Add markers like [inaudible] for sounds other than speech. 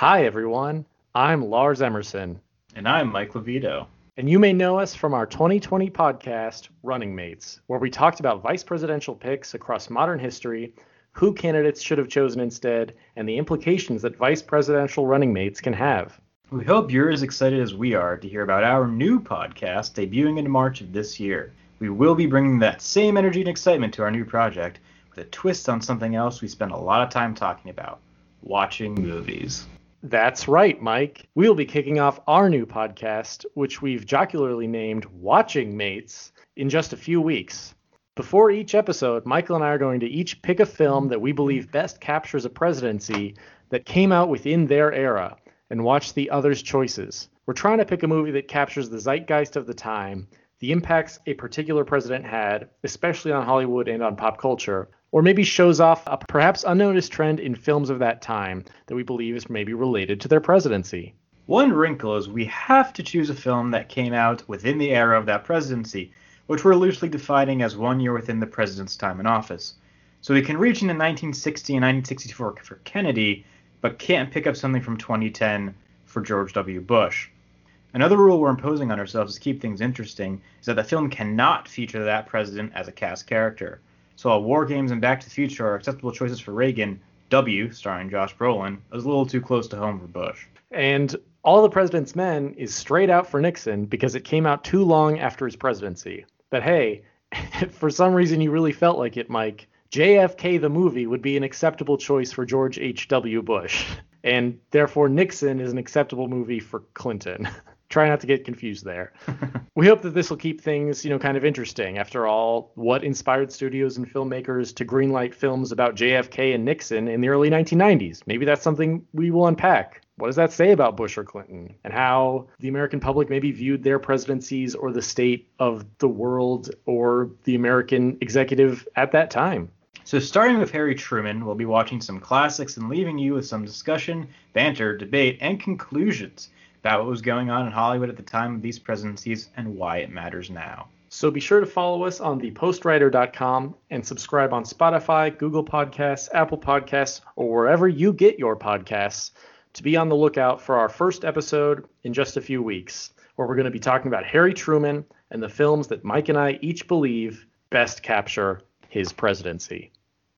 Hi, everyone. I'm Lars Emerson. And I'm Mike Levito. And you may know us from our 2020 podcast, Running Mates, where we talked about vice presidential picks across modern history, who candidates should have chosen instead, and the implications that vice presidential running mates can have. We hope you're as excited as we are to hear about our new podcast debuting in March of this year. We will be bringing that same energy and excitement to our new project with a twist on something else we spend a lot of time talking about watching movies. That's right, Mike. We'll be kicking off our new podcast, which we've jocularly named Watching Mates, in just a few weeks. Before each episode, Michael and I are going to each pick a film that we believe best captures a presidency that came out within their era and watch the others' choices. We're trying to pick a movie that captures the zeitgeist of the time, the impacts a particular president had, especially on Hollywood and on pop culture, or maybe shows off a perhaps unnoticed trend in films of that time that we believe is maybe related to their presidency. One wrinkle is we have to choose a film that came out within the era of that presidency, which we're loosely defining as one year within the president's time in office. So we can reach into 1960 and 1964 for Kennedy, but can't pick up something from 2010 for George W. Bush. Another rule we're imposing on ourselves to keep things interesting is that the film cannot feature that president as a cast character. So while War Games and Back to the Future are acceptable choices for Reagan, W, starring Josh Brolin, is a little too close to home for Bush. And All the President's Men is straight out for Nixon because it came out too long after his presidency. But hey, [laughs] for some reason you really felt like it, Mike, JFK the movie would be an acceptable choice for George H.W. Bush. [laughs] And therefore Nixon is an acceptable movie for Clinton. [laughs] try not to get confused there. We hope that this will keep things, you know, kind of interesting. After all, what inspired studios and filmmakers to greenlight films about JFK and Nixon in the early 1990s? Maybe that's something we will unpack. What does that say about Bush or Clinton and how the American public maybe viewed their presidencies or the state of the world or the American executive at that time? So, starting with Harry Truman, we'll be watching some classics and leaving you with some discussion, banter, debate, and conclusions about what was going on in Hollywood at the time of these presidencies and why it matters now. So be sure to follow us on thepostwriter.com and subscribe on Spotify, Google Podcasts, Apple Podcasts, or wherever you get your podcasts to be on the lookout for our first episode in just a few weeks, where we're going to be talking about Harry Truman and the films that Mike and I each believe best capture his presidency.